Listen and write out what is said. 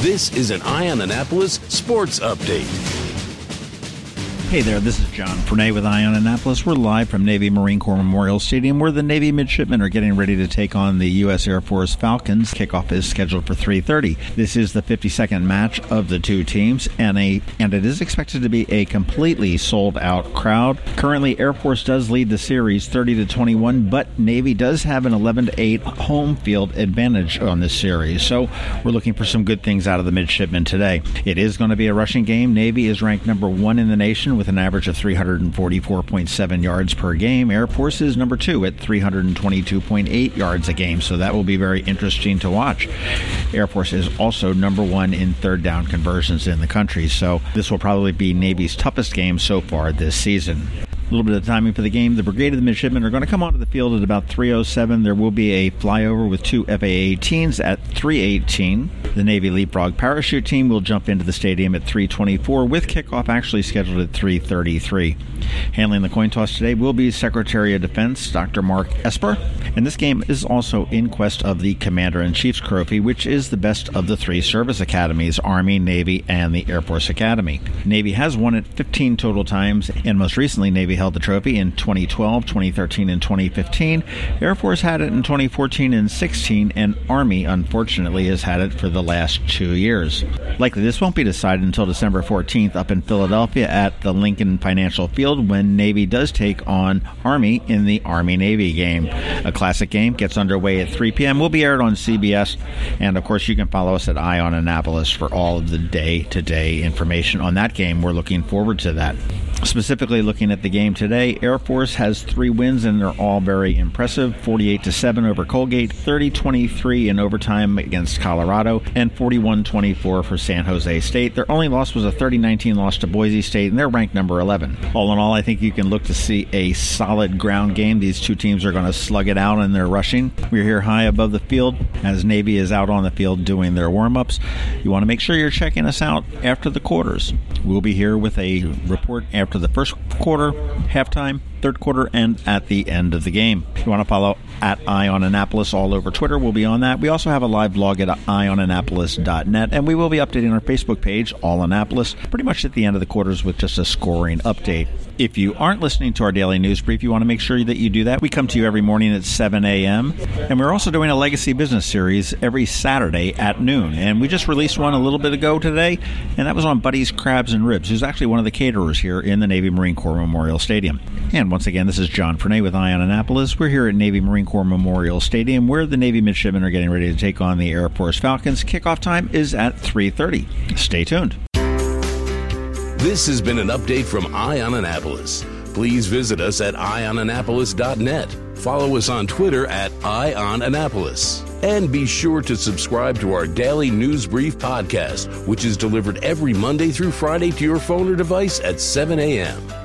This is an Eye on Annapolis sports update. Hey there, this is John Frenaye with Eye on Annapolis. We're live from Navy Marine Corps Memorial Stadium where the Navy midshipmen are getting ready to take on the U.S. Air Force Falcons. Kickoff is scheduled for 3.30. This is the 52nd match of the two teams, and a and it is expected to be a completely sold-out crowd. Currently, Air Force does lead the series 30 to 21, but Navy does have an 11 to 8 home field advantage on this series. So we're looking for some good things out of the midshipmen today. It is going to be a rushing game. Navy is ranked number one in the nation with an average of 344.7 yards per game. Air Force is number two at 322.8 yards a game, so that will be very interesting to watch. Air Force is also number one in third down conversions in the country, so this will probably be Navy's toughest game so far this season. A little bit of timing for the game. The Brigade of the Midshipmen are going to come onto the field at about 3.07. There will be a flyover with two FA-18s at 3.18. The Navy Leapfrog Parachute Team will jump into the stadium at 3.24 with kickoff actually scheduled at 3.33. Handling the coin toss today will be Secretary of Defense Dr. Mark Esper. And this game is also in quest of the Commander in Chief's Trophy, which is the best of the three service academies Army, Navy, and the Air Force Academy. Navy has won it 15 total times, and most recently, Navy held the trophy in 2012, 2013, and 2015. Air Force had it in 2014 and 16, and Army, unfortunately, has had it for the last two years. Likely this won't be decided until December 14th up in Philadelphia at the Lincoln Financial Field when Navy does take on Army in the Army Navy game. A classic game gets underway at 3 p.m. Will be aired on CBS, and of course, you can follow us at Eye on Annapolis for all of the day to day information on that game. We're looking forward to that. Specifically, looking at the game today, Air Force has three wins and they're all very impressive 48 to 7 over Colgate, 30 23 in overtime against Colorado, and 41 24 for San Jose State. Their only loss was a 30 19 loss to Boise State, and they're ranked number 11. All in all, I think you can look to see a solid ground game. These two teams are going to slug it out in their rushing. We're here high above the field as Navy is out on the field doing their warm ups. You want to make sure you're checking us out after the quarters. We'll be here with a report after the first quarter, halftime, third quarter, and at the end of the game. If you want to follow at Eye on Annapolis all over Twitter, we'll be on that. We also have a live blog at eyeonannapolis.net, and we will be updating our Facebook page, All Annapolis, pretty much at the end of the quarters with just a scoring update. If you aren't listening to our daily news brief, you want to make sure that you do that. We come to you every morning at 7 a.m. And we're also doing a legacy business series every Saturday at noon. And we just released one a little bit ago today, and that was on Buddy's Crabs and Ribs, who's actually one of the caterers here in the Navy Marine Corps Memorial Stadium. And once again, this is John Frenaye with Annapolis. We're here at Navy Marine Corps Memorial Stadium, where the Navy midshipmen are getting ready to take on the Air Force Falcons. Kickoff time is at 3:30. Stay tuned. This has been an update from Annapolis. Please visit us at eyeonannapolis.net. Follow us on Twitter at Eye on Annapolis. And be sure to subscribe to our daily news brief podcast, which is delivered every Monday through Friday to your phone or device at 7 a.m.